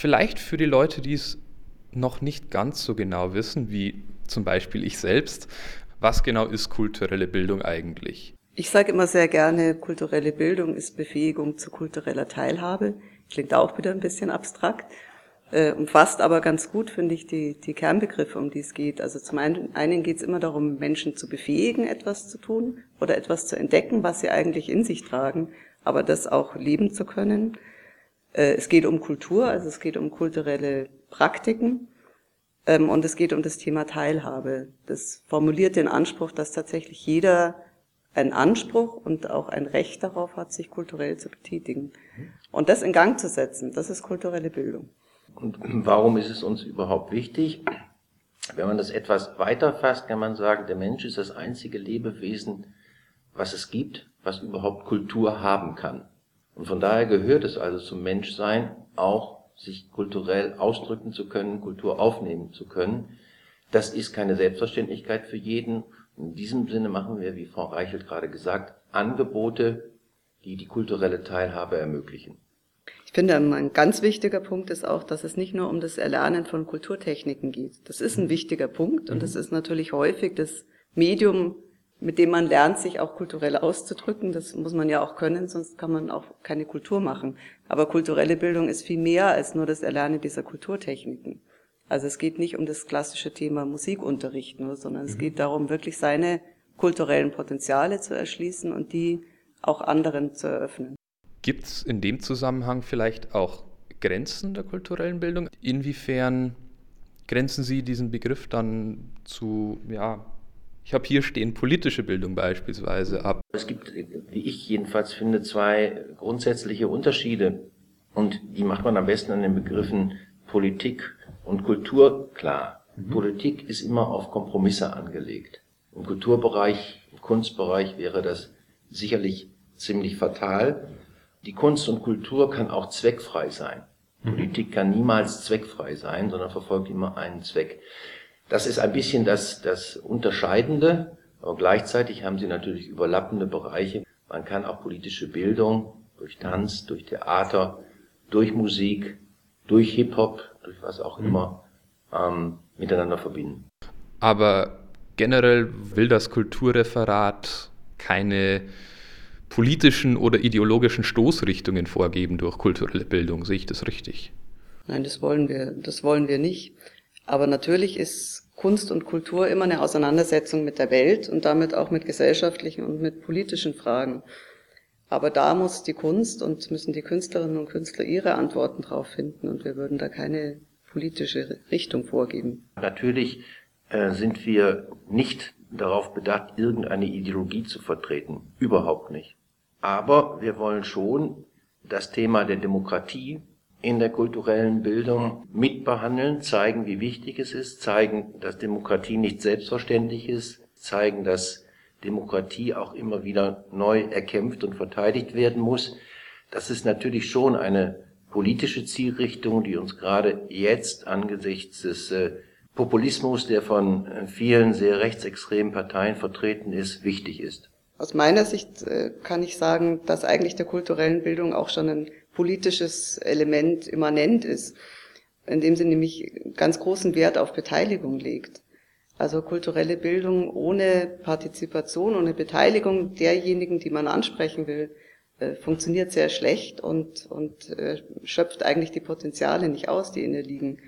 Vielleicht für die Leute, die es noch nicht ganz so genau wissen, wie zum Beispiel ich selbst, was genau ist kulturelle Bildung eigentlich? Ich sage immer sehr gerne, kulturelle Bildung ist Befähigung zu kultureller Teilhabe. Klingt auch wieder ein bisschen abstrakt, äh, umfasst aber ganz gut, finde ich, die, die Kernbegriffe, um die es geht. Also zum einen, einen geht es immer darum, Menschen zu befähigen, etwas zu tun oder etwas zu entdecken, was sie eigentlich in sich tragen, aber das auch leben zu können. Äh, es geht um Kultur, also es geht um kulturelle Praktiken ähm, und es geht um das Thema Teilhabe. Das formuliert den Anspruch, dass tatsächlich jeder einen Anspruch und auch ein Recht darauf hat, sich kulturell zu betätigen. Und das in Gang zu setzen, das ist kulturelle Bildung. Und warum ist es uns überhaupt wichtig? Wenn man das etwas weiter fasst, kann man sagen, der Mensch ist das einzige Lebewesen, was es gibt, was überhaupt Kultur haben kann. Und von daher gehört es also zum Menschsein auch, sich kulturell ausdrücken zu können, Kultur aufnehmen zu können. Das ist keine Selbstverständlichkeit für jeden. In diesem Sinne machen wir, wie Frau Reichelt gerade gesagt, Angebote, die die kulturelle Teilhabe ermöglichen. Ich finde, ein ganz wichtiger Punkt ist auch, dass es nicht nur um das Erlernen von Kulturtechniken geht. Das ist ein wichtiger Punkt und das ist natürlich häufig das Medium, mit dem man lernt, sich auch kulturell auszudrücken. Das muss man ja auch können, sonst kann man auch keine Kultur machen. Aber kulturelle Bildung ist viel mehr als nur das Erlernen dieser Kulturtechniken. Also es geht nicht um das klassische Thema Musikunterricht nur, sondern es mhm. geht darum, wirklich seine kulturellen Potenziale zu erschließen und die auch anderen zu eröffnen. Gibt es in dem Zusammenhang vielleicht auch Grenzen der kulturellen Bildung? Inwiefern grenzen Sie diesen Begriff dann zu ja, ich habe hier stehen politische Bildung beispielsweise ab. Es gibt, wie ich jedenfalls finde, zwei grundsätzliche Unterschiede und die macht man am besten an den Begriffen Politik und Kultur klar. Mhm. Politik ist immer auf Kompromisse angelegt. Im Kulturbereich, im Kunstbereich wäre das sicherlich ziemlich fatal. Die Kunst und Kultur kann auch zweckfrei sein. Mhm. Politik kann niemals zweckfrei sein, sondern verfolgt immer einen Zweck. Das ist ein bisschen das, das Unterscheidende, aber gleichzeitig haben sie natürlich überlappende Bereiche. Man kann auch politische Bildung durch Tanz, durch Theater, durch Musik, durch Hip-Hop, durch was auch mhm. immer, ähm, miteinander verbinden. Aber generell will das Kulturreferat keine politischen oder ideologischen Stoßrichtungen vorgeben durch kulturelle Bildung. Sehe ich das richtig? Nein, das wollen wir, das wollen wir nicht. Aber natürlich ist Kunst und Kultur immer eine Auseinandersetzung mit der Welt und damit auch mit gesellschaftlichen und mit politischen Fragen. Aber da muss die Kunst und müssen die Künstlerinnen und Künstler ihre Antworten drauf finden und wir würden da keine politische Richtung vorgeben. Natürlich äh, sind wir nicht darauf bedacht, irgendeine Ideologie zu vertreten. Überhaupt nicht. Aber wir wollen schon das Thema der Demokratie in der kulturellen Bildung mitbehandeln, zeigen, wie wichtig es ist, zeigen, dass Demokratie nicht selbstverständlich ist, zeigen, dass Demokratie auch immer wieder neu erkämpft und verteidigt werden muss. Das ist natürlich schon eine politische Zielrichtung, die uns gerade jetzt angesichts des äh, Populismus, der von äh, vielen sehr rechtsextremen Parteien vertreten ist, wichtig ist. Aus meiner Sicht äh, kann ich sagen, dass eigentlich der kulturellen Bildung auch schon ein politisches Element immanent ist, indem sie nämlich ganz großen Wert auf Beteiligung legt. Also kulturelle Bildung ohne Partizipation, ohne Beteiligung derjenigen, die man ansprechen will, äh, funktioniert sehr schlecht und, und äh, schöpft eigentlich die Potenziale nicht aus, die inne liegen.